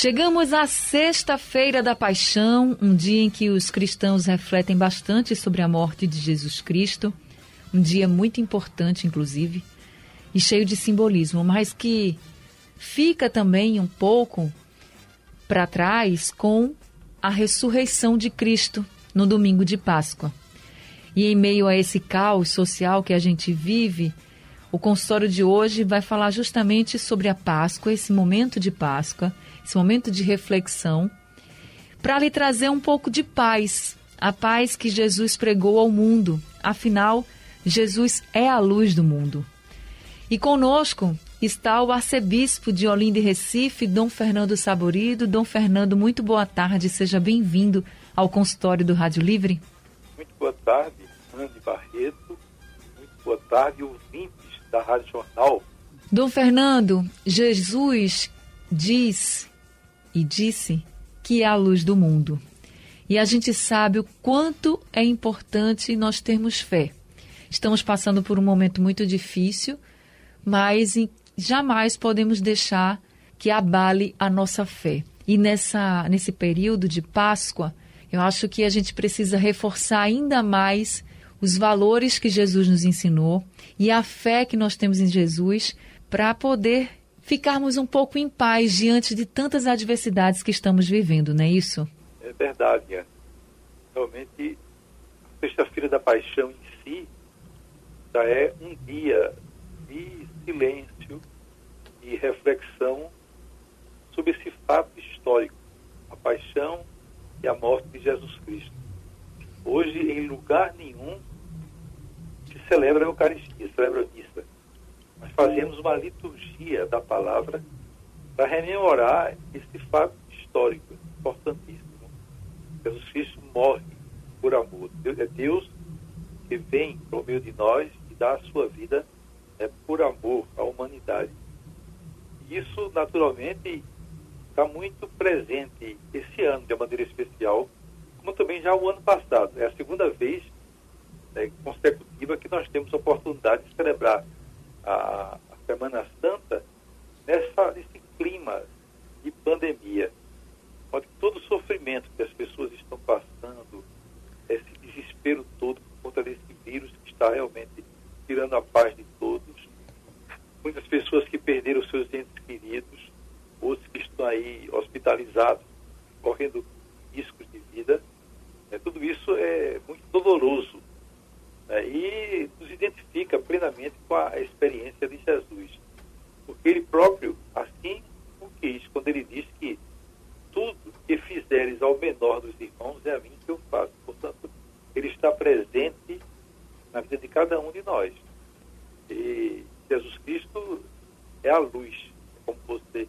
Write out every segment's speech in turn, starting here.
Chegamos à Sexta-feira da Paixão, um dia em que os cristãos refletem bastante sobre a morte de Jesus Cristo, um dia muito importante, inclusive, e cheio de simbolismo, mas que fica também um pouco para trás com a ressurreição de Cristo no domingo de Páscoa. E em meio a esse caos social que a gente vive, o consultório de hoje vai falar justamente sobre a Páscoa, esse momento de Páscoa esse momento de reflexão, para lhe trazer um pouco de paz, a paz que Jesus pregou ao mundo. Afinal, Jesus é a luz do mundo. E conosco está o arcebispo de Olinda e Recife, Dom Fernando Saborido. Dom Fernando, muito boa tarde, seja bem-vindo ao consultório do Rádio Livre. Muito boa tarde, Andy Barreto. Muito boa tarde, ouvintes da Rádio Jornal. Dom Fernando, Jesus diz e disse que é a luz do mundo. E a gente sabe o quanto é importante nós termos fé. Estamos passando por um momento muito difícil, mas jamais podemos deixar que abale a nossa fé. E nessa, nesse período de Páscoa, eu acho que a gente precisa reforçar ainda mais os valores que Jesus nos ensinou e a fé que nós temos em Jesus para poder ficarmos um pouco em paz diante de tantas adversidades que estamos vivendo, não é isso? É verdade, Ana. Realmente, a Sexta-feira da Paixão em si já é um dia de silêncio e reflexão sobre esse fato histórico, a paixão e a morte de Jesus Cristo. Hoje, em lugar nenhum, se celebra a Eucaristia, celebra a missa nós fazemos uma liturgia da palavra para rememorar esse fato histórico importantíssimo. Jesus Cristo morre por amor. É Deus que vem por meio de nós e dá a sua vida né, por amor à humanidade. Isso, naturalmente, está muito presente esse ano, de maneira especial, como também já o ano passado. É a segunda vez né, consecutiva que nós temos a oportunidade de celebrar a, a Semana Santa nessa, nesse clima de pandemia. Pode todo o sofrimento que as pessoas estão passando, esse desespero todo por conta desse vírus que está realmente tirando a paz de todos. Muitas pessoas que perderam seus entes queridos, outros que estão aí hospitalizados, correndo riscos de vida. É, tudo isso é muito doloroso né, e nos identifica plenamente com a experiência de Jesus. Porque ele próprio assim o quis, quando ele diz que tudo que fizeres ao menor dos irmãos é a mim que eu faço. Portanto, ele está presente na vida de cada um de nós. E Jesus Cristo é a luz, como você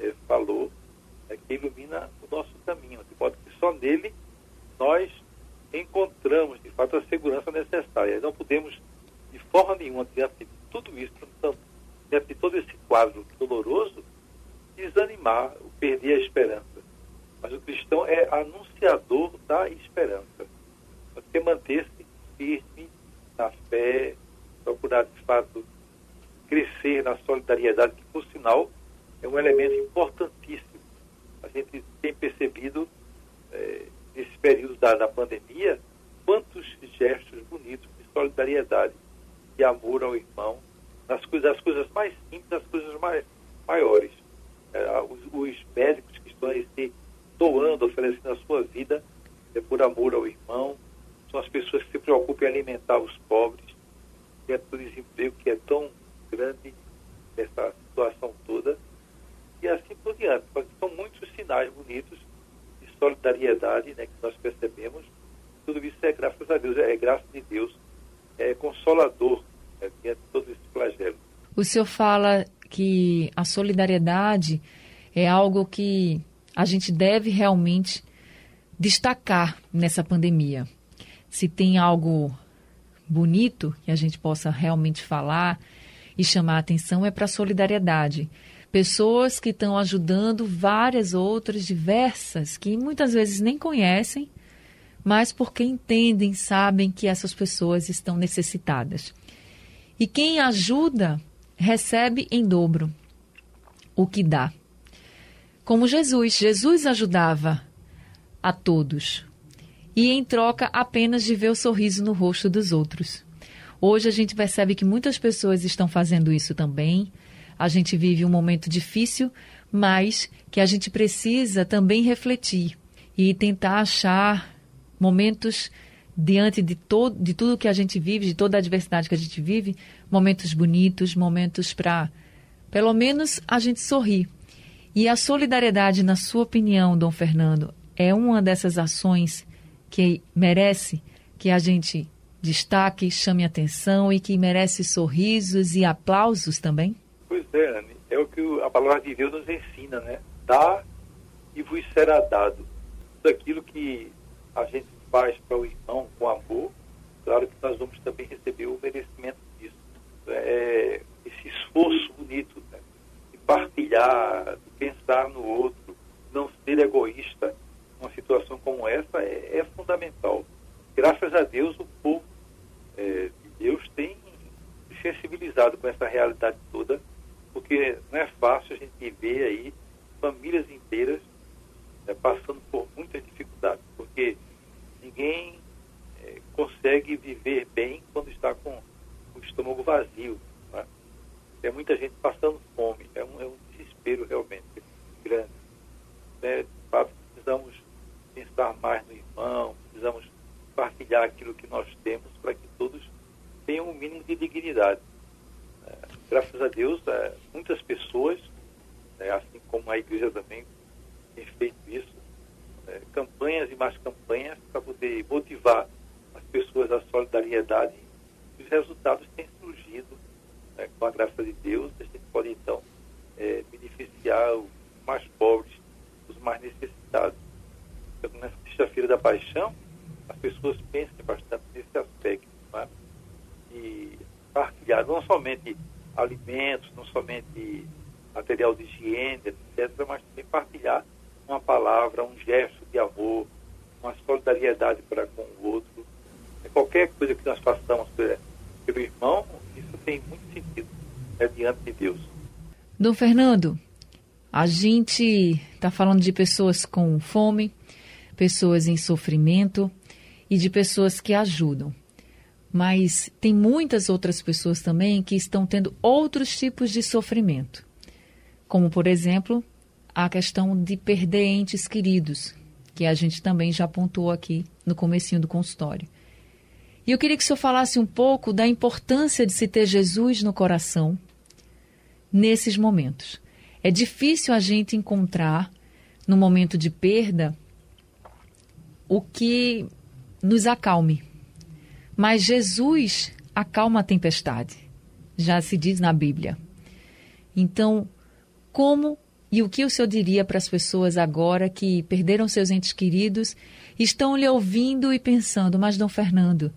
é, falou, é, que ilumina o nosso caminho, de modo que só nele nós encontramos, de fato, a segurança necessária. Não podemos, de forma nenhuma, diante de tudo isso, diante de todo esse quadro doloroso, desanimar, perder a esperança. Mas o cristão é anunciador da esperança. Temos que manter-se firme na fé, procurar, de fato, crescer na solidariedade, que, por sinal, é um elemento importantíssimo. A gente tem percebido é, nesse período da, da pandemia, quantos gestos bonitos de solidariedade, de amor ao irmão, nas coisas, as coisas mais simples, as coisas mais, maiores. É, os, os, médicos que estão aí se doando, oferecendo a sua vida é, por amor ao irmão, são as pessoas que se preocupam em alimentar os pobres, dentro do desemprego que é tão grande nessa situação toda, e assim por diante. São muitos sinais bonitos solidariedade né, que nós percebemos, tudo isso é graças a Deus, é graça de Deus, é consolador né, diante de todo esse flagelo. O senhor fala que a solidariedade é algo que a gente deve realmente destacar nessa pandemia. Se tem algo bonito que a gente possa realmente falar e chamar a atenção é para a solidariedade. Pessoas que estão ajudando várias outras, diversas, que muitas vezes nem conhecem, mas porque entendem, sabem que essas pessoas estão necessitadas. E quem ajuda recebe em dobro o que dá. Como Jesus, Jesus ajudava a todos e em troca apenas de ver o sorriso no rosto dos outros. Hoje a gente percebe que muitas pessoas estão fazendo isso também. A gente vive um momento difícil, mas que a gente precisa também refletir e tentar achar momentos diante de, todo, de tudo que a gente vive, de toda a adversidade que a gente vive, momentos bonitos, momentos para, pelo menos, a gente sorrir. E a solidariedade, na sua opinião, Dom Fernando, é uma dessas ações que merece que a gente destaque, chame atenção e que merece sorrisos e aplausos também? É, o que a palavra de Deus nos ensina, né? Dá e vos será dado. Tudo aquilo que a gente faz para o irmão com amor, claro que nós vamos também receber o merecimento disso. É, esse esforço bonito né? de partilhar, de pensar no outro, não ser egoísta numa situação como essa é, é fundamental. Graças a Deus, o povo é, de Deus tem se sensibilizado com essa realidade toda, porque não é fácil a gente ver aí famílias inteiras é, passando por muitas dificuldades, porque ninguém é, consegue viver bem quando está com o estômago vazio. Né? Tem muita gente passando fome, é um, é um desespero realmente grande. Né? Precisamos pensar mais no irmão, precisamos partilhar aquilo que nós temos para que todos tenham um mínimo de dignidade. É, graças a Deus, é, muitas pessoas, é, assim como a igreja também tem feito isso, é, campanhas e mais campanhas para poder motivar as pessoas à solidariedade. Os resultados têm surgido né, com a graça de Deus. A gente pode, então, é, beneficiar os mais pobres, os mais necessitados. Então, nessa sexta-feira da paixão, as pessoas pensam bastante nesse aspecto. Né? E partilhar não somente alimentos, não somente material de higiene, etc., mas também partilhar uma palavra, um gesto de amor, uma solidariedade para com o outro. É qualquer coisa que nós façamos pelo irmão, isso tem muito sentido né, diante de Deus. Dom Fernando, a gente está falando de pessoas com fome, pessoas em sofrimento e de pessoas que ajudam. Mas tem muitas outras pessoas também que estão tendo outros tipos de sofrimento. Como, por exemplo, a questão de perder entes queridos, que a gente também já apontou aqui no comecinho do consultório. E eu queria que o senhor falasse um pouco da importância de se ter Jesus no coração nesses momentos. É difícil a gente encontrar, no momento de perda, o que nos acalme. Mas Jesus acalma a tempestade, já se diz na Bíblia. Então, como e o que o senhor diria para as pessoas agora que perderam seus entes queridos, estão lhe ouvindo e pensando, mas Dom Fernando,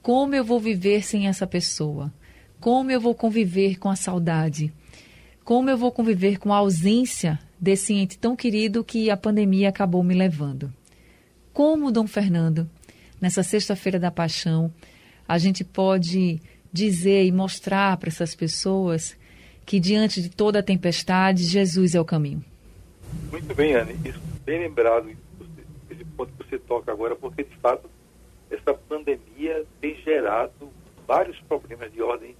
como eu vou viver sem essa pessoa? Como eu vou conviver com a saudade? Como eu vou conviver com a ausência desse ente tão querido que a pandemia acabou me levando? Como, Dom Fernando, nessa sexta-feira da paixão, a gente pode dizer e mostrar para essas pessoas que diante de toda a tempestade, Jesus é o caminho. Muito bem, Anne. Isso bem lembrado, esse ponto que você toca agora, porque de fato essa pandemia tem gerado vários problemas de ordem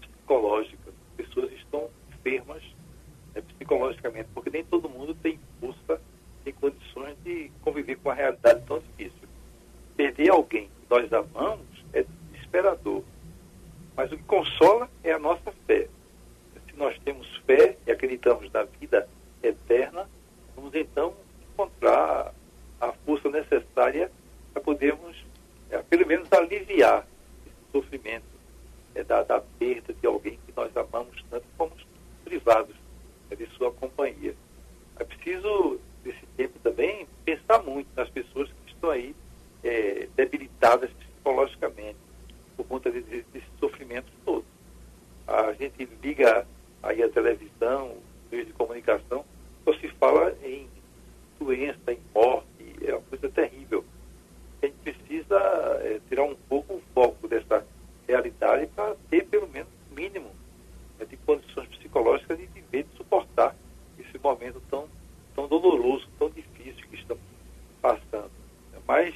psicológica. As pessoas estão enfermas né, psicologicamente, porque nem todo mundo tem força, tem condições de conviver com uma realidade tão difícil. Perder alguém que nós amamos é desesperador. Mas o que consola é a nossa fé nós temos fé e acreditamos na vida eterna, vamos então encontrar a força necessária para podermos, é, pelo menos, aliviar esse sofrimento é, da, da, perda de alguém que nós amamos tanto, fomos privados é, de sua companhia. É preciso pensar muito nas pessoas que estão aí é, debilitadas psicologicamente por conta desses desse sofrimentos todos. A gente liga aí a televisão, meios de comunicação, só se fala em doença, em morte, é uma coisa terrível. A gente precisa é, tirar um pouco o foco dessa realidade para ter pelo menos o mínimo né, de condições psicológicas de viver, de suportar esse momento tão, tão doloroso, tão difícil que estamos passando. Mas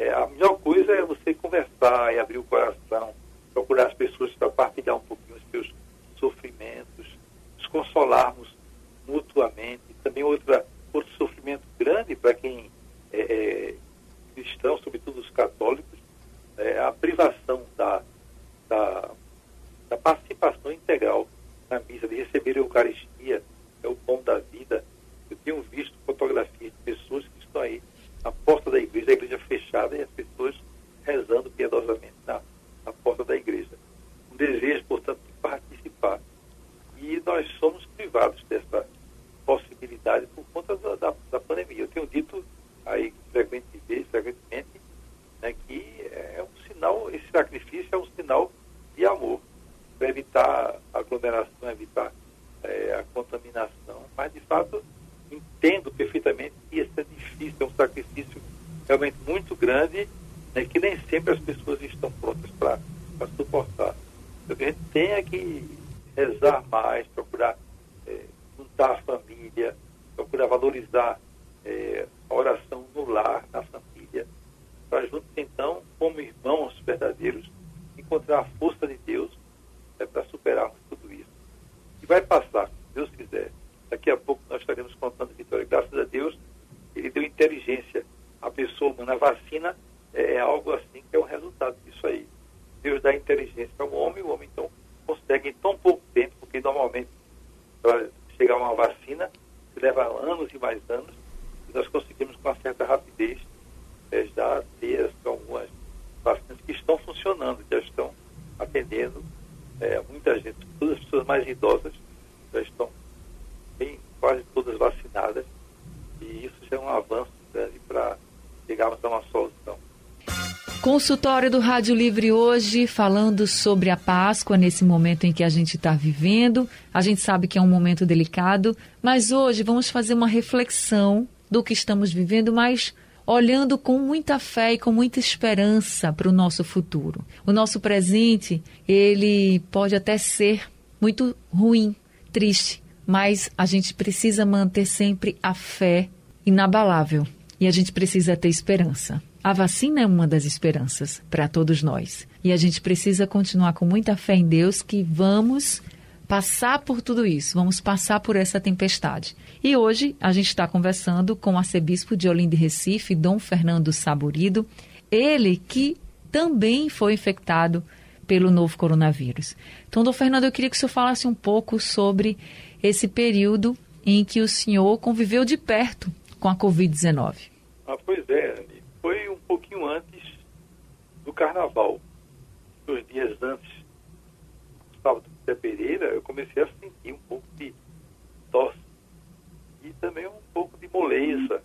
é, a melhor coisa é você conversar e abrir o coração, procurar as pessoas para partilhar um pouquinho os seus sofrimentos, nos consolarmos mutuamente. Também outra, outro sofrimento grande para quem é, é cristão, sobretudo os católicos, é a privação da, da, da participação integral na missa, de receber a Eucaristia, é o pão da vida. Eu tenho visto fotografias de pessoas que estão aí na porta da igreja, a igreja fechada e as pessoas rezando piedosamente na, na porta da igreja. Um desejo, portanto, de participar. E nós somos privados dessa possibilidade por conta da, da, da pandemia. Eu tenho dito aí frequentemente, frequentemente né, que é um sinal, esse sacrifício é um sinal de amor para evitar a aglomeração, evitar é, a contaminação, mas de fato entendo perfeitamente que isso é difícil, é um sacrifício realmente muito grande, né, que nem sempre as pessoas estão prontas para suportar. Então, a gente tem é que rezar mais, procurar é, juntar a família, procurar valorizar é, a oração no lar, na família, para juntos, então, como irmãos verdadeiros, encontrar a força de Deus é, para superarmos tudo isso. E vai passar, se Deus quiser. Daqui a pouco nós estaremos contando vitória. Graças a Deus, ele deu inteligência à pessoa humana. A vacina é, é algo assim que é um resultado disso aí. Deus dá inteligência ao homem, o homem então consegue em tão pouco tempo, porque normalmente para chegar a uma vacina se leva anos e mais anos, e nós conseguimos com uma certa rapidez é, já ter algumas vacinas que estão funcionando, já estão atendendo é, muita gente, todas as pessoas mais idosas já estão bem, quase todas vacinadas e isso já é um avanço grande para chegarmos a uma solução. Consultório do Rádio Livre hoje falando sobre a Páscoa nesse momento em que a gente está vivendo. A gente sabe que é um momento delicado, mas hoje vamos fazer uma reflexão do que estamos vivendo, mas olhando com muita fé e com muita esperança para o nosso futuro. O nosso presente, ele pode até ser muito ruim, triste, mas a gente precisa manter sempre a fé inabalável e a gente precisa ter esperança. A vacina é uma das esperanças para todos nós. E a gente precisa continuar com muita fé em Deus que vamos passar por tudo isso, vamos passar por essa tempestade. E hoje a gente está conversando com o arcebispo de Olinda e Recife, Dom Fernando Saborido, ele que também foi infectado pelo novo coronavírus. Então, Dom Fernando, eu queria que o senhor falasse um pouco sobre esse período em que o senhor conviveu de perto com a Covid-19. Ah, pois é, foi um pouquinho antes do carnaval, dois dias antes do sábado Zé Pereira, eu comecei a sentir um pouco de tosse e também um pouco de moleza.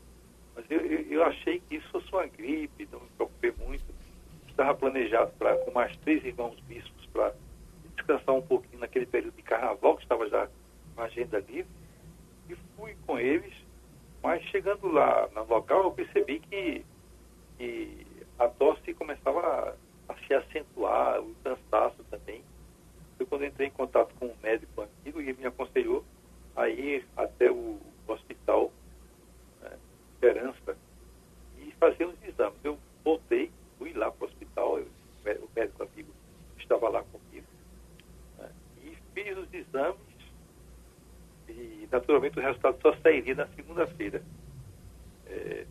Mas eu, eu, eu achei que isso fosse uma gripe, não me preocupei muito. Estava planejado para com mais três irmãos bispos para descansar um pouquinho naquele período de carnaval, que estava já com a agenda livre. E fui com eles, mas chegando lá no local eu percebi que, que a tosse começava a, a se acentuar, o cansaço também foi quando entrei em contato com um médico antigo e ele me aconselhou a ir até o hospital né, Esperança e fazer uns exames. Eu voltei, fui lá para o hospital, eu, o médico amigo estava lá comigo, né, e fiz os exames e naturalmente o resultado só sairia na segunda-feira. É,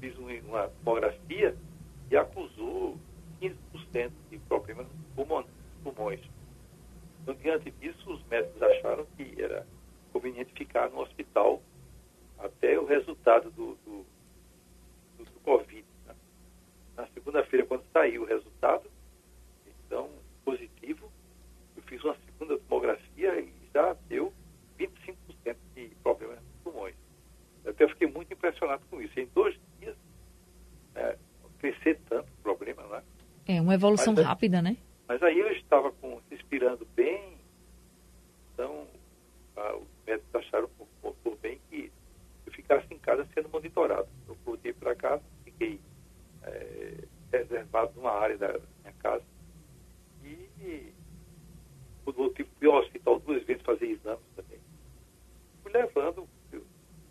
fiz uma tomografia e acusou 15% de problema pulmonar pulmões. Então, diante disso, os médicos acharam que era conveniente ficar no hospital até o resultado do, do, do, do Covid. Né? Na segunda-feira, quando saiu o resultado, então, positivo, eu fiz uma segunda tomografia e já deu 25% de problemas pulmões. Eu até fiquei muito impressionado com isso. Em dois crescer tanto o problema, não é? É, uma evolução Mas, rápida, né? Mas aí eu estava com, respirando bem, então ah, os médicos acharam por, por, por, bem que eu ficasse em casa sendo monitorado. Eu voltei para casa, fiquei é, reservado numa área da minha casa e voltei, fui ao hospital duas vezes fazer exames também. Fui levando, eu,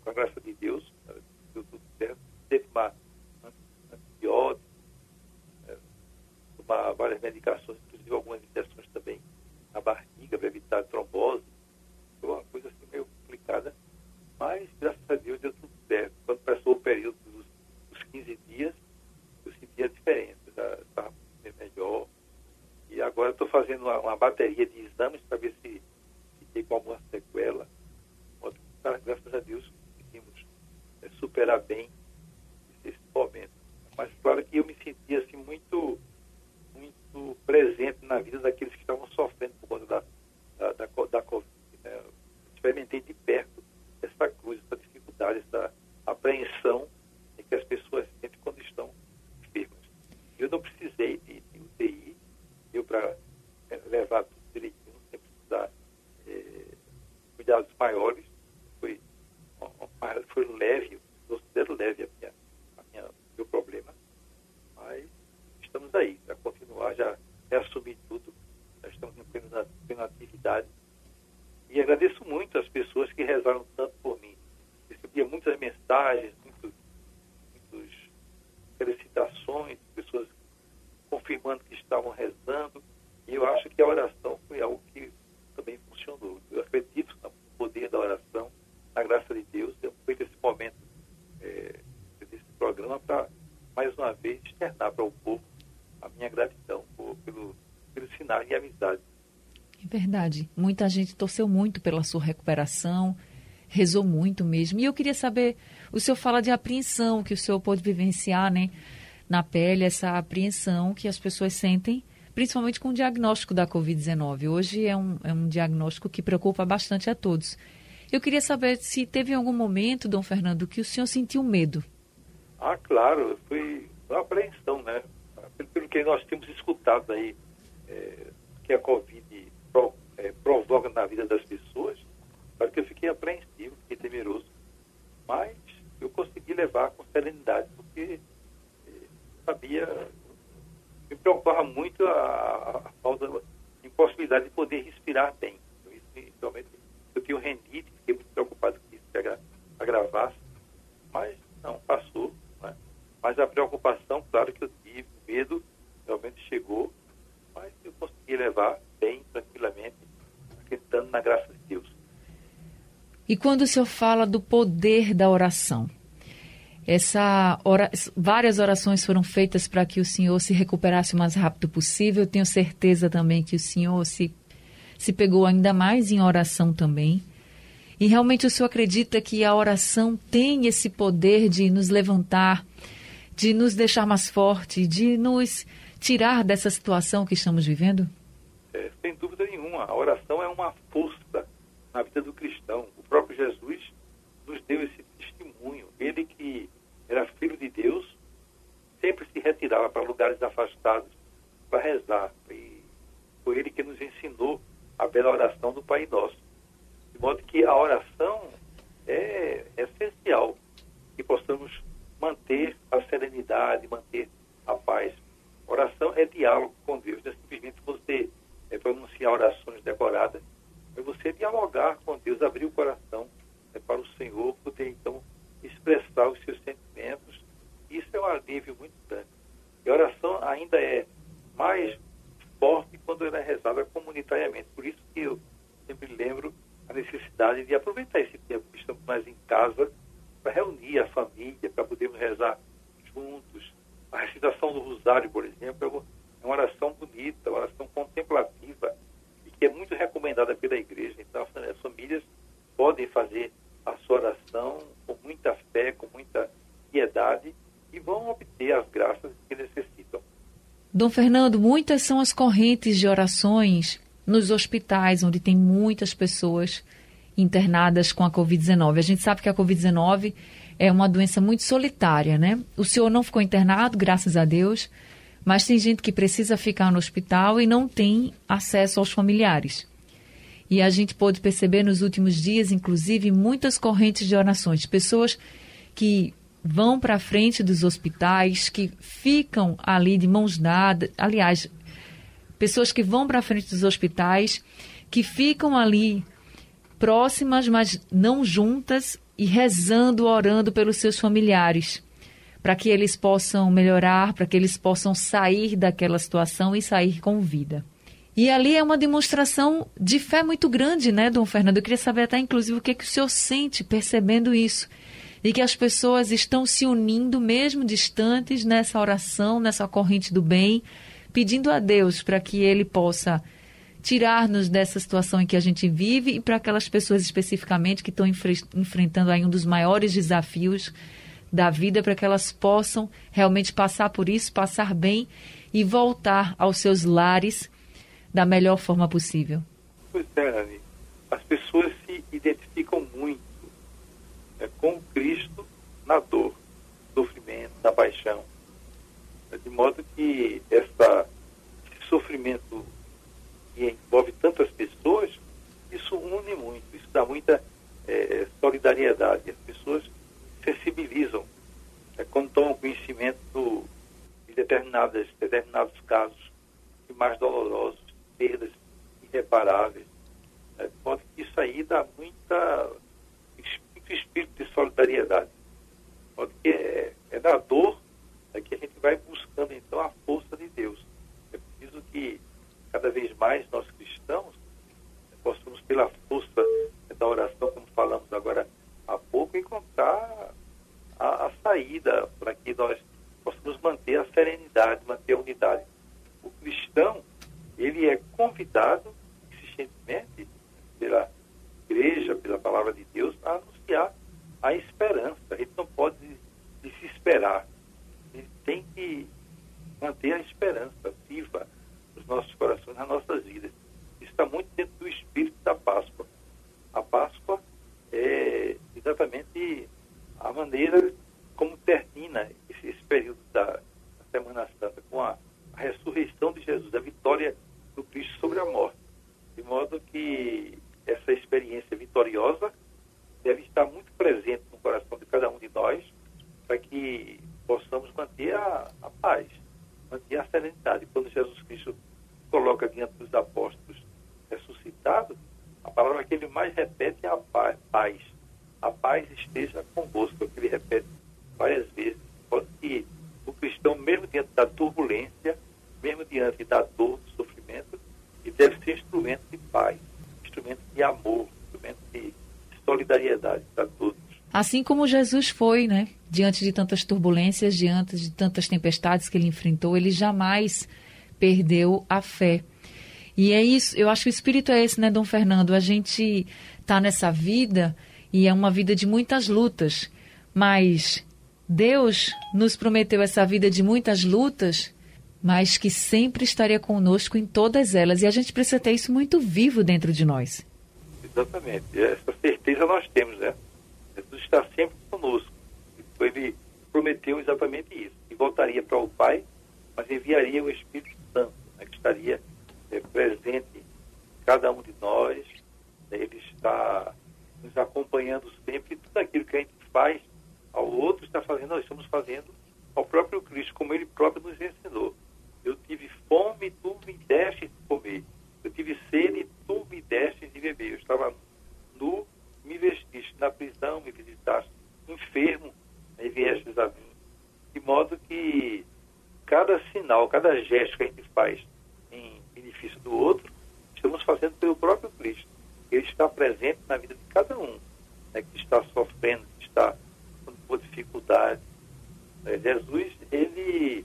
com a graça de Deus, deu tudo certo. Teve uma antibiótico, é, tomar várias medicações, inclusive algumas injeções também na barriga para evitar trombose. Foi uma coisa assim meio complicada, mas graças a Deus deu tudo certo. Quando passou o período dos, dos 15 dias, eu senti a diferença, estava melhor. E agora estou fazendo uma, uma, bateria de exames para ver se fiquei com alguma sequela. Graças a Deus conseguimos é, superar bem esse momento. Mas claro que eu me senti assim muito, muito presente na vida daqueles que estavam sofrendo por conta da, da, da, da Covid. Né? Experimentei de perto essa cruz, essa dificuldade, essa apreensão que as pessoas sentem quando estão enfermas. Eu não precisei de, de UTI, eu para é, levar tudo direitinho, sem precisar é, cuidados maiores, foi, foi leve, eu considero leve a meu problema, mas estamos aí, para continuar, já reassumir tudo, já estamos em plena atividade. E agradeço muito as pessoas que rezaram tanto por mim. Recebia muitas mensagens, muitos, muitos felicitações, pessoas confirmando que estavam rezando. E eu acho que a oração foi algo que também funcionou. Eu acredito no poder da oração, na graça de Deus. Eu feito esse momento é, programa para, mais uma vez, externar para o povo a minha gratidão por, pelo, pelo sinal de amizade. É verdade. Muita gente torceu muito pela sua recuperação, rezou muito mesmo. E eu queria saber, o senhor fala de apreensão que o senhor pode vivenciar, né? Na pele, essa apreensão que as pessoas sentem, principalmente com o diagnóstico da Covid-19. Hoje é um, é um diagnóstico que preocupa bastante a todos. Eu queria saber se teve algum momento, Dom Fernando, que o senhor sentiu medo. Ah, claro, foi uma apreensão, né? Pelo, que nós temos escutado aí, é, que a Covid pro, é, provoca na vida das pessoas, claro que eu fiquei apreensivo, fiquei temeroso, mas eu consegui levar com serenidade, porque é, sabia, me preocupava muito a, a falta, a impossibilidade de poder respirar bem. Isso, realmente, eu tenho renite, fiquei muito preocupado que isso se agravasse, mas não, passou. Mas a preocupação, claro que eu tive, o medo realmente chegou, mas eu consegui levar bem, tranquilamente, acreditando na graça de Deus. E quando o senhor fala do poder da oração, essa ora, várias orações foram feitas para que o senhor se recuperasse o mais rápido possível. Tenho certeza também que o senhor se, se pegou ainda mais em oração também. E realmente o senhor acredita que a oração tem esse poder de nos levantar, de nos deixar mais forte, de nos tirar dessa situação que estamos vivendo? É, sem dúvida nenhuma. A oração é uma força na vida do cristão. O próprio Jesus nos deu esse testemunho. Ele que era filho de Deus, sempre se retirava para lugares afastados para rezar. E foi ele que nos ensinou a bela oração do Pai Nosso. De modo que a oração é essencial que possamos manter a serenidade, manter a paz. Oração é diálogo com Deus, não é simplesmente você é, pronunciar orações decoradas, é você dialogar com Deus, abrir o coração é, para o Senhor, poder então expressar os seus sentimentos. Isso é um alívio muito grande. E a oração ainda é mais forte quando ela é rezada comunitariamente. Por isso que eu sempre lembro a necessidade de aproveitar esse tempo que estamos mais em casa para reunir a família, para podermos rezar juntos. A recitação do Rosário, por exemplo, é uma oração bonita, uma oração contemplativa e que é muito recomendada pela igreja. Então, as famílias podem fazer a sua oração com muita fé, com muita piedade e vão obter as graças que necessitam. Dom Fernando, muitas são as correntes de orações nos hospitais, onde tem muitas pessoas internadas com a Covid-19. A gente sabe que a Covid-19 é uma doença muito solitária, né? O senhor não ficou internado, graças a Deus, mas tem gente que precisa ficar no hospital e não tem acesso aos familiares. E a gente pôde perceber nos últimos dias, inclusive, muitas correntes de orações, pessoas que vão para frente dos hospitais, que ficam ali de mãos dadas, aliás, pessoas que vão para frente dos hospitais, que ficam ali próximas, mas não juntas, e rezando, orando pelos seus familiares, para que eles possam melhorar, para que eles possam sair daquela situação e sair com vida. E ali é uma demonstração de fé muito grande, né, Dom Fernando? Eu queria saber até, inclusive, o que, é que o senhor sente percebendo isso. E que as pessoas estão se unindo, mesmo distantes, nessa oração, nessa corrente do bem, pedindo a Deus para que Ele possa tirar-nos dessa situação em que a gente vive e para aquelas pessoas especificamente que estão enfre enfrentando aí um dos maiores desafios da vida para que elas possam realmente passar por isso, passar bem e voltar aos seus lares da melhor forma possível. Pois é, Anny. As pessoas se identificam muito né, com Cristo na dor, sofrimento, na paixão. De modo que essa, esse sofrimento que envolve tantas pessoas, isso une muito, isso dá muita é, solidariedade. As pessoas sensibilizam é, quando tomam conhecimento de determinadas, determinados casos mais dolorosos, perdas irreparáveis. É, pode isso aí dá muita, muito espírito de solidariedade. Porque é, é dor é que a gente vai buscando então a força de Deus. É preciso que cada vez mais nós cristãos possamos, pela força da oração, como falamos agora há pouco, encontrar a, a saída para que nós possamos manter a serenidade, manter a unidade. O cristão, ele é convidado insistentemente pela igreja, pela palavra de Deus, a anunciar a esperança. Ele não pode desesperar. Ele tem que manter a esperança viva nos nossos corações, nas nossas vidas. Isso está muito dentro do espírito da Páscoa. A Páscoa é exatamente a maneira como termina esse, esse período da, da, Semana Santa, com a, a ressurreição de Jesus, a vitória do Cristo sobre a morte. De modo que essa experiência vitoriosa deve estar muito presente no coração de cada um de nós, para que possamos manter a, a paz, manter a serenidade. Quando Jesus Cristo coloca diante dos apóstolos ressuscitado, a palavra que ele mais repete é a paz. A paz esteja convosco, que ele repete várias vezes. Pode que o cristão, mesmo diante da turbulência, mesmo diante da dor, do sofrimento, ele deve ser instrumento de paz, instrumento de amor, instrumento de solidariedade para todos. Assim como Jesus foi, né? Diante de tantas turbulências, diante de tantas tempestades que ele enfrentou, ele jamais perdeu a fé. E é isso, eu acho que o espírito é esse, né, Dom Fernando? A gente está nessa vida e é uma vida de muitas lutas, mas Deus nos prometeu essa vida de muitas lutas, mas que sempre estaria conosco em todas elas. E a gente precisa ter isso muito vivo dentro de nós. Exatamente. Essa certeza nós temos, né? Jesus está sempre conosco. Ele prometeu exatamente isso. E voltaria para o Pai, mas enviaria o Espírito Santo, né, que estaria é, presente em cada um de nós. Né, ele está nos acompanhando sempre. Tudo aquilo que a gente faz ao outro está fazendo, nós estamos fazendo ao próprio Cristo, como ele próprio nos ensinou. Eu tive fome, tu me deste de comer. Eu tive sede, tu me deste de beber. Eu estava nu, me vestiste. Na prisão, me visitaste. Enfermo, me viestes a mim. De modo que cada sinal, cada gesto que a gente faz em benefício do outro, estamos fazendo pelo próprio Cristo. Ele está presente na vida de cada um, né, que está sofrendo, que está com dificuldade. É, Jesus, ele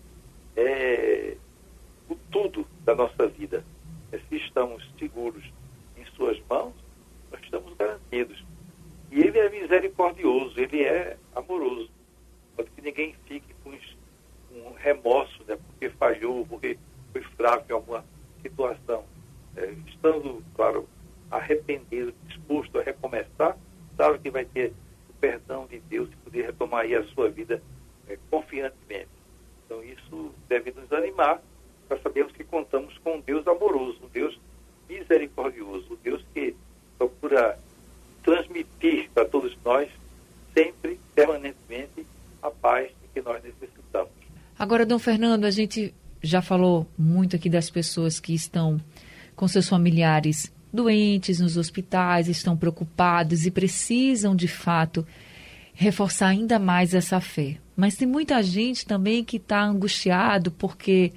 é o tudo da nossa vida. É, se estamos seguros em suas mãos, nós estamos garantidos. E ele é misericordioso, ele é amoroso. Para que ninguém fique com um remorso, né, porque falhou, porque foi fraco em alguma situação. É, estando, claro, arrependido, disposto a recomeçar, sabe que vai ter o perdão de Deus e poder retomar aí a sua vida é, confiantemente. Então isso deve nos animar para sabermos que contamos com um Deus amoroso, um Deus misericordioso, um Deus que procura transmitir para todos nós sempre, permanentemente, a paz que nós necessitamos. Agora, Dom Fernando, a gente já falou muito aqui das pessoas que estão com seus familiares doentes nos hospitais, estão preocupados e precisam, de fato, reforçar ainda mais essa fé. Mas tem muita gente também que está angustiado porque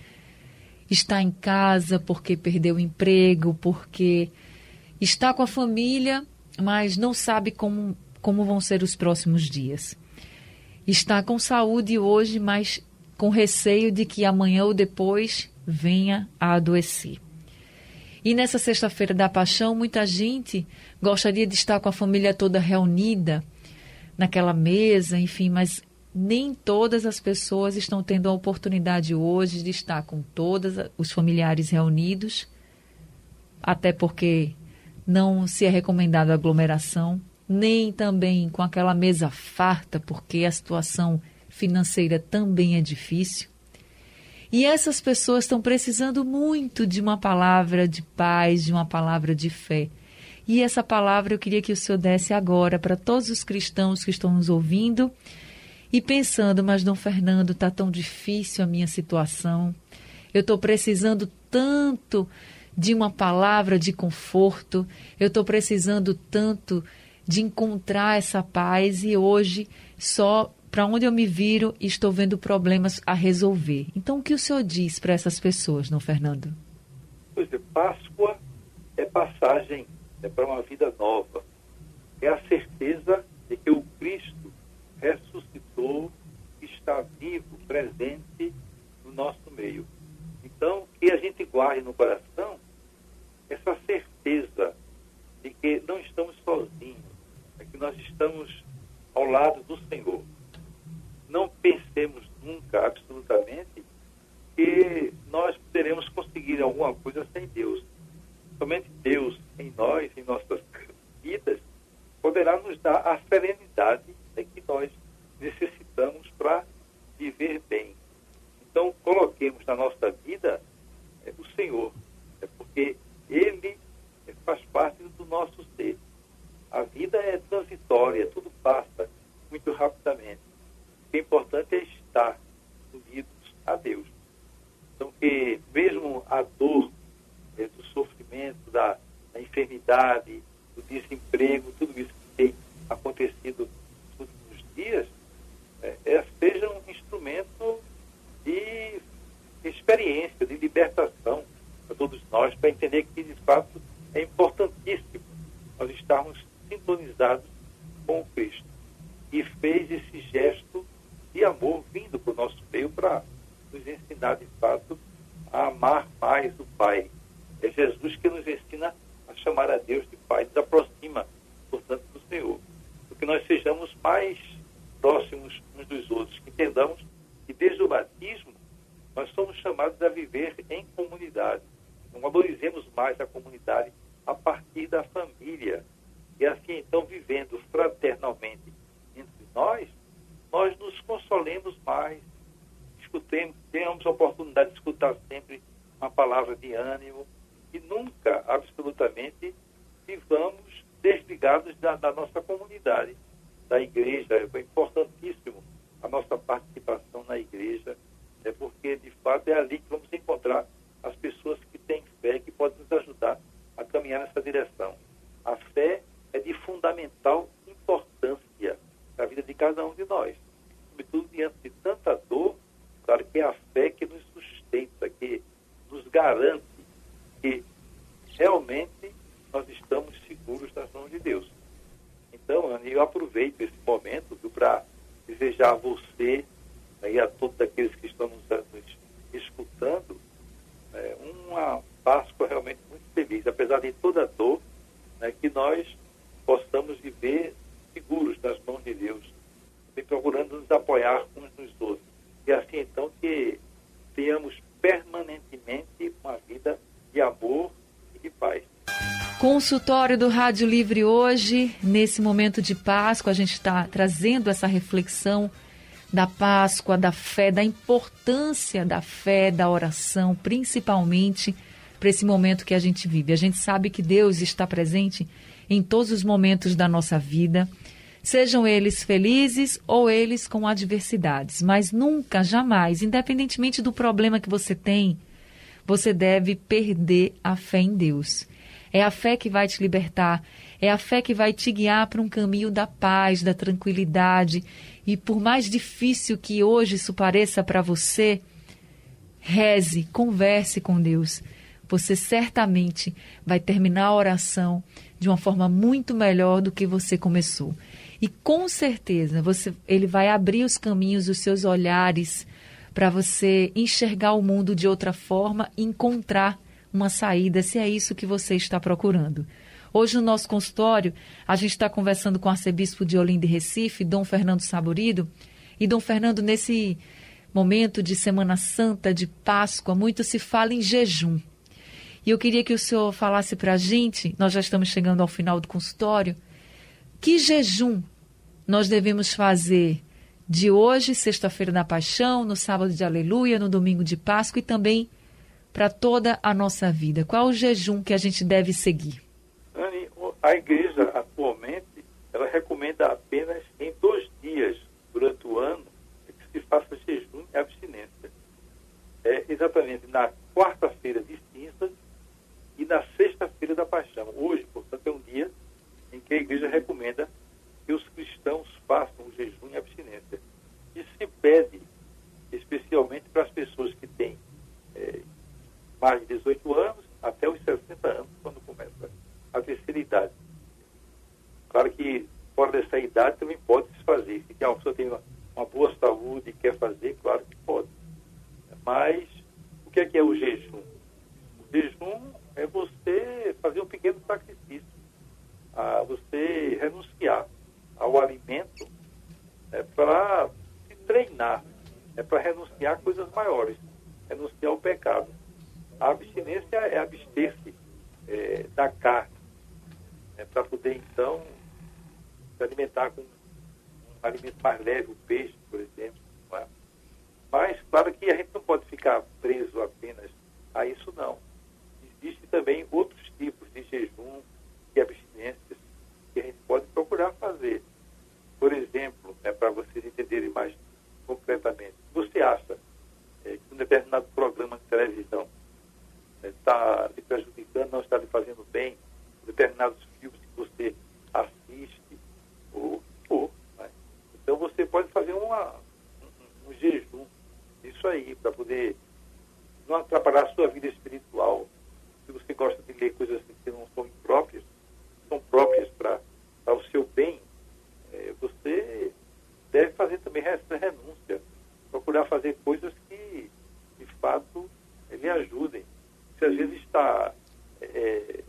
está em casa, porque perdeu o emprego, porque está com a família, mas não sabe como, como vão ser os próximos dias. Está com saúde hoje, mas com receio de que amanhã ou depois venha a adoecer. E nessa sexta-feira da paixão, muita gente gostaria de estar com a família toda reunida naquela mesa, enfim, mas nem todas as pessoas estão tendo a oportunidade hoje de estar com todos os familiares reunidos, até porque não se é recomendado aglomeração, nem também com aquela mesa farta, porque a situação financeira também é difícil. E essas pessoas estão precisando muito de uma palavra de paz, de uma palavra de fé. E essa palavra eu queria que o Senhor desse agora para todos os cristãos que estão nos ouvindo e pensando, mas Dom Fernando, está tão difícil a minha situação. Eu estou precisando tanto de uma palavra de conforto, eu estou precisando tanto de encontrar essa paz e hoje só para onde eu me viro estou vendo problemas a resolver. Então, o que o senhor diz para essas pessoas, não, Fernando? Pois é, Páscoa é passagem é para uma vida nova. É a certeza de que o Cristo ressuscitou, está vivo, presente no nosso meio. Então, que a gente guarde no coração essa certeza de que não estamos sozinhos, é que nós estamos ao lado do Senhor. Não pensemos nunca, absolutamente, que nós poderemos conseguir alguma coisa sem Deus. Somente Deus em nós, em nossas vidas, poderá nos dar a serenidade é que nós necessitamos para viver bem. Então, coloquemos na nossa vida é, o Senhor, é porque Ele é, faz parte do nosso ser. A vida é transitória, tudo passa muito rapidamente. O que é importante é estar unidos a Deus. Então, que mesmo a dor é, do sofrimento, da, da enfermidade, do desemprego, tudo isso que tem acontecido dias é, é, seja um instrumento de experiência, de libertação para todos nós, para entender que, de fato, é importantíssimo nós estarmos sintonizados com o Cristo. E fez esse gesto de amor vindo para o nosso meio para nos ensinar, de fato, a amar mais o Pai. É Jesus que nos ensina a chamar a Deus de Pai, nos aproxima, portanto, do Senhor. Porque nós sejamos mais próximos uns dos outros, que entendamos que desde o batismo nós somos chamados a viver em comunidade. Não valorizemos mais a comunidade a partir da família. E assim, então, vivendo fraternalmente entre nós, nós nos consolemos mais, escutemos, tenhamos a oportunidade de escutar sempre uma palavra de ânimo e nunca, absolutamente, vivamos desligados da, da nossa comunidade da igreja, é importantíssimo a nossa participação na igreja, é porque de fato é ali que vamos encontrar as pessoas que têm fé, que podem nos ajudar a caminhar nessa direção. A fé é de fundamental importância na vida de cada um de nós, sobretudo diante de tanta dor, claro que é a fé que nos sustenta, que nos garante que realmente nós estamos seguros nas mãos de Deus. Então, eu aproveito esse momento para desejar a você né, e a todos aqueles que estão nos escutando é, uma Páscoa realmente muito feliz, apesar de toda a dor, né, que nós possamos viver seguros nas mãos de Deus, e procurando nos apoiar uns nos outros. E assim, então, que tenhamos permanentemente uma vida de amor e de paz. Consultório do Rádio Livre hoje, nesse momento de Páscoa, a gente está trazendo essa reflexão da Páscoa, da fé, da importância da fé, da oração, principalmente para esse momento que a gente vive. A gente sabe que Deus está presente em todos os momentos da nossa vida, sejam eles felizes ou eles com adversidades, mas nunca, jamais, independentemente do problema que você tem, você deve perder a fé em Deus. É a fé que vai te libertar, é a fé que vai te guiar para um caminho da paz, da tranquilidade. E por mais difícil que hoje isso pareça para você, reze, converse com Deus. Você certamente vai terminar a oração de uma forma muito melhor do que você começou. E com certeza você, ele vai abrir os caminhos, os seus olhares para você enxergar o mundo de outra forma e encontrar uma saída, se é isso que você está procurando. Hoje, no nosso consultório, a gente está conversando com o arcebispo de Olinda e Recife, Dom Fernando Saborido. E, Dom Fernando, nesse momento de Semana Santa, de Páscoa, muito se fala em jejum. E eu queria que o senhor falasse para a gente, nós já estamos chegando ao final do consultório, que jejum nós devemos fazer de hoje, sexta-feira da Paixão, no sábado de Aleluia, no domingo de Páscoa e também para toda a nossa vida? Qual o jejum que a gente deve seguir? A igreja atualmente ela recomenda apenas em dois dias durante o ano que se faça jejum e abstinência. É exatamente na quarta-feira de cinzas e na sexta-feira da paixão. Hoje, portanto, é um dia em que a igreja recomenda que os cristãos façam jejum e abstinência. E se pede, especialmente para as pessoas que têm é, mais de 18 anos até os 60 anos, quando começa a terceira idade. Claro que fora dessa idade também pode se fazer. Se a pessoa tem uma, uma boa saúde e quer fazer, claro que pode. Mas o que é que é o jejum? O jejum é você fazer um pequeno sacrifício, a você renunciar ao alimento é para se treinar, é para renunciar a coisas maiores, renunciar ao pecado. A abstinência é abster-se é, da carne, é, para poder então se alimentar com um alimento mais leve, o peixe, por exemplo. É? Mas, claro que a gente não pode ficar preso apenas a isso, não. Existem também outros tipos de jejum e abstinências que a gente pode procurar fazer. Por exemplo, é, para vocês entenderem mais concretamente, você acha é, que um determinado programa de televisão está lhe prejudicando, não está lhe fazendo bem, determinados filmes que você assiste, ou, ou né? Então você pode fazer uma, um, um jejum isso aí, para poder não atrapalhar a sua vida espiritual. Se você gosta de ler coisas que não são impróprias, são próprias para o seu bem, é, você deve fazer também essa renúncia, procurar fazer coisas que, de fato, lhe ajudem se às vezes está é,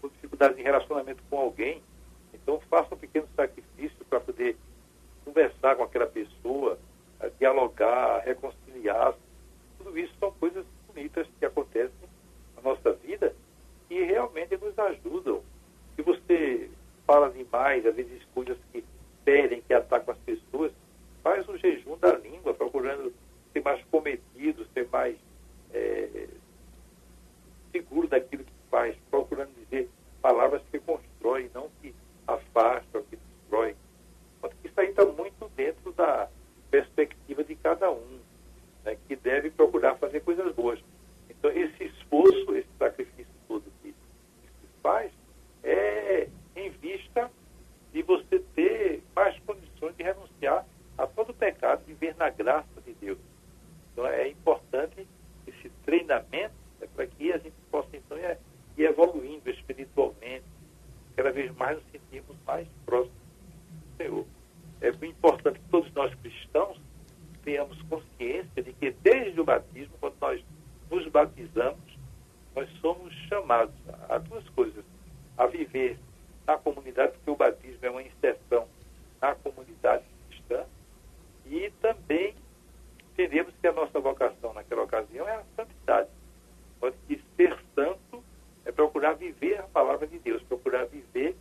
com dificuldades em relacionamento com alguém, então faça um pequeno sacrifício para poder conversar com aquela pessoa, dialogar, reconciliar. Tudo isso são coisas bonitas que acontecem na nossa vida e realmente nos ajudam. Se você fala demais, às vezes coisas que ferem, que atacam as pessoas, faz um jejum da língua, procurando ser mais cometido, ser mais é, seguro daquilo que faz, procurando dizer palavras que constroem, não que afastam, que destroem. Isso aí está muito dentro da perspectiva de cada um, né, que deve procurar fazer coisas boas. Então, esse esforço, esse sacrifício todo que, se faz, é em vista de você ter mais condições de renunciar a todo pecado, viver na graça de Deus. Então, é importante esse treinamento é para que a gente possa então ir, ir evoluindo espiritualmente, cada vez mais nos sentirmos mais próximos do Senhor é importante que todos nós cristãos tenhamos consciência de que desde o batismo, quando nós nos batizamos, nós somos chamados a duas coisas: a viver na comunidade, porque o batismo é uma inserção na comunidade cristã, e também entendemos que a nossa vocação naquela ocasião é a santidade. Pode ser santo é procurar viver a palavra de Deus, procurar viver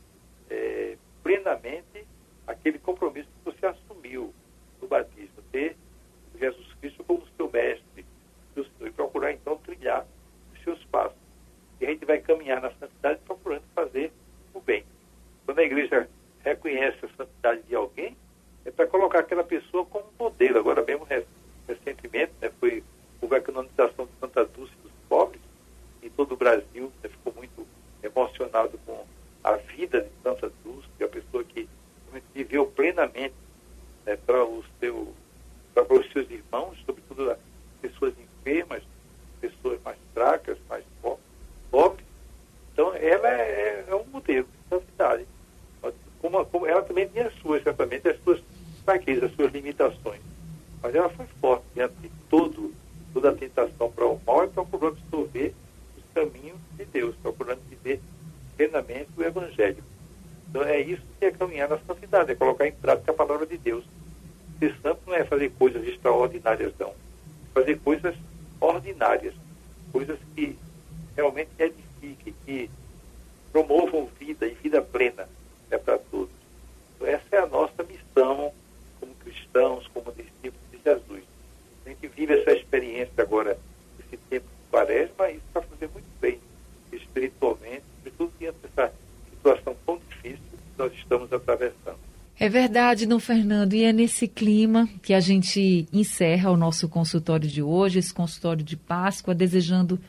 é, plenamente aquele compromisso que você assumiu no batismo, ter Jesus Cristo como seu mestre e procurar então trilhar os seus passos. E a gente vai caminhar na santidade procurando fazer o bem. Quando a igreja reconhece a santidade de alguém, é para colocar aquela pessoa como modelo. Agora mesmo, recentemente, né, foi, houve a canonização de Santa Dulce dos Pobres, em todo o Brasil né, ficou muito emocionado com a vida de Santa Dulce, a pessoa que viveu plenamente né, para, o seu, os seus irmãos, sobretudo as pessoas enfermas, pessoas mais fracas, mais pobres. Então, ela é, é um modelo de santidade. Como, como, ela também tinha as suas, certamente, as suas fraquezas, as suas limitações. Mas ela foi forte diante de todo, toda a tentação para o mal e procurou absorver os caminhos de Deus, procurando viver plenamente o Evangelho. Então é isso que é caminhar na santidade, é colocar em prática a palavra de Deus. Ser santo não é fazer coisas extraordinárias, não. Fazer coisas ordinárias, coisas que realmente edifiquem, que promovam vida e vida plena é para todos. Então, essa é a nossa missão como cristãos, como discípulos de Jesus. A gente vive essa experiência agora, esse tempo de quaresma, e isso vai fazer muito bem espiritualmente, sobretudo diante dessa situação tão nós estamos atravessando. É verdade, Dom Fernando, e é nesse clima que a gente encerra o nosso consultório de hoje, esse consultório de Páscoa, desejando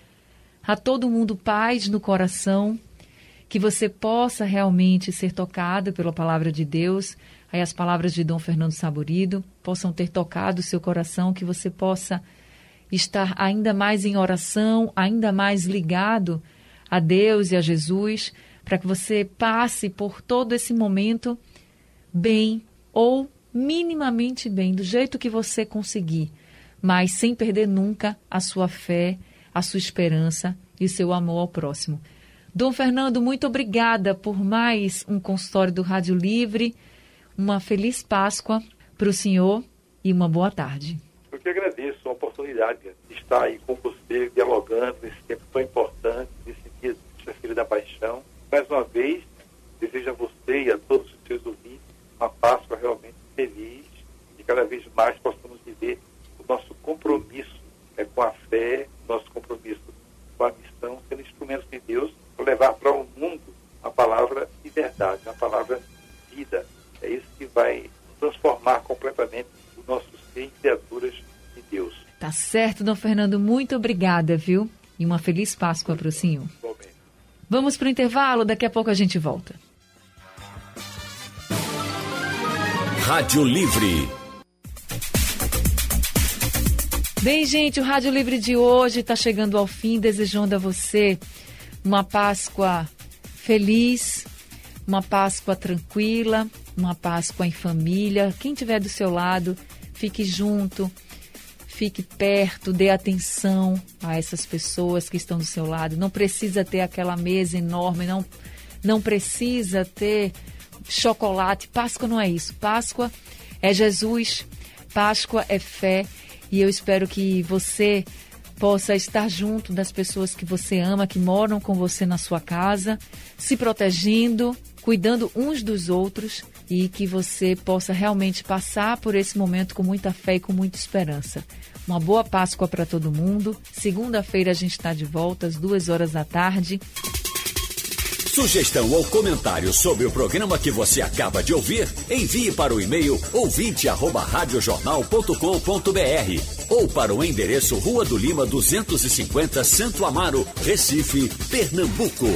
a todo mundo paz no coração, que você possa realmente ser tocado pela palavra de Deus, aí as palavras de Dom Fernando Saborido possam ter tocado o seu coração, que você possa estar ainda mais em oração, ainda mais ligado a Deus e a Jesus, para que você passe por todo esse momento bem ou minimamente bem, do jeito que você conseguir, mas sem perder nunca a sua fé, a sua esperança e o seu amor ao próximo. Dom Fernando, muito obrigada por mais um consultório do Rádio Livre. Uma feliz Páscoa para o senhor e uma boa tarde. Eu que agradeço a oportunidade de estar aí com você, dialogando nesse tempo tão importante, nesse dia da Paixão. Mais uma vez, desejo a você e a todos os seus ouvintes uma Páscoa realmente feliz e cada vez mais possamos viver o nosso compromisso é, com a fé, nosso compromisso com a missão, sendo instrumentos de Deus para levar para o mundo a palavra de verdade, a palavra vida. É isso que vai transformar completamente o nosso ser em criaturas de Deus. Tá certo, Dom Fernando. Muito obrigada, viu? E uma feliz Páscoa para o senhor. Vamos para o intervalo, daqui a pouco a gente volta. Rádio Livre. Bem, gente, o Rádio Livre de hoje está chegando ao fim, desejando a você uma Páscoa feliz, uma Páscoa tranquila, uma Páscoa em família. Quem tiver do seu lado, fique junto, fique perto, dê atenção a essas pessoas que estão do seu lado. Não precisa ter aquela mesa enorme, não, não precisa ter chocolate. Páscoa não é isso. Páscoa é Jesus, Páscoa é fé. E eu espero que você possa estar junto das pessoas que você ama, que moram com você na sua casa, se protegendo, cuidando uns dos outros e que você possa realmente passar por esse momento com muita fé e com muita esperança. Uma boa Páscoa para todo mundo. Segunda-feira a gente está de volta às duas horas da tarde. Sugestão ou comentário sobre o programa que você acaba de ouvir, envie para o e-mail ouvinte@radiojornal.com.br ou para o endereço Rua do Lima 250, Santo Amaro, Recife, Pernambuco.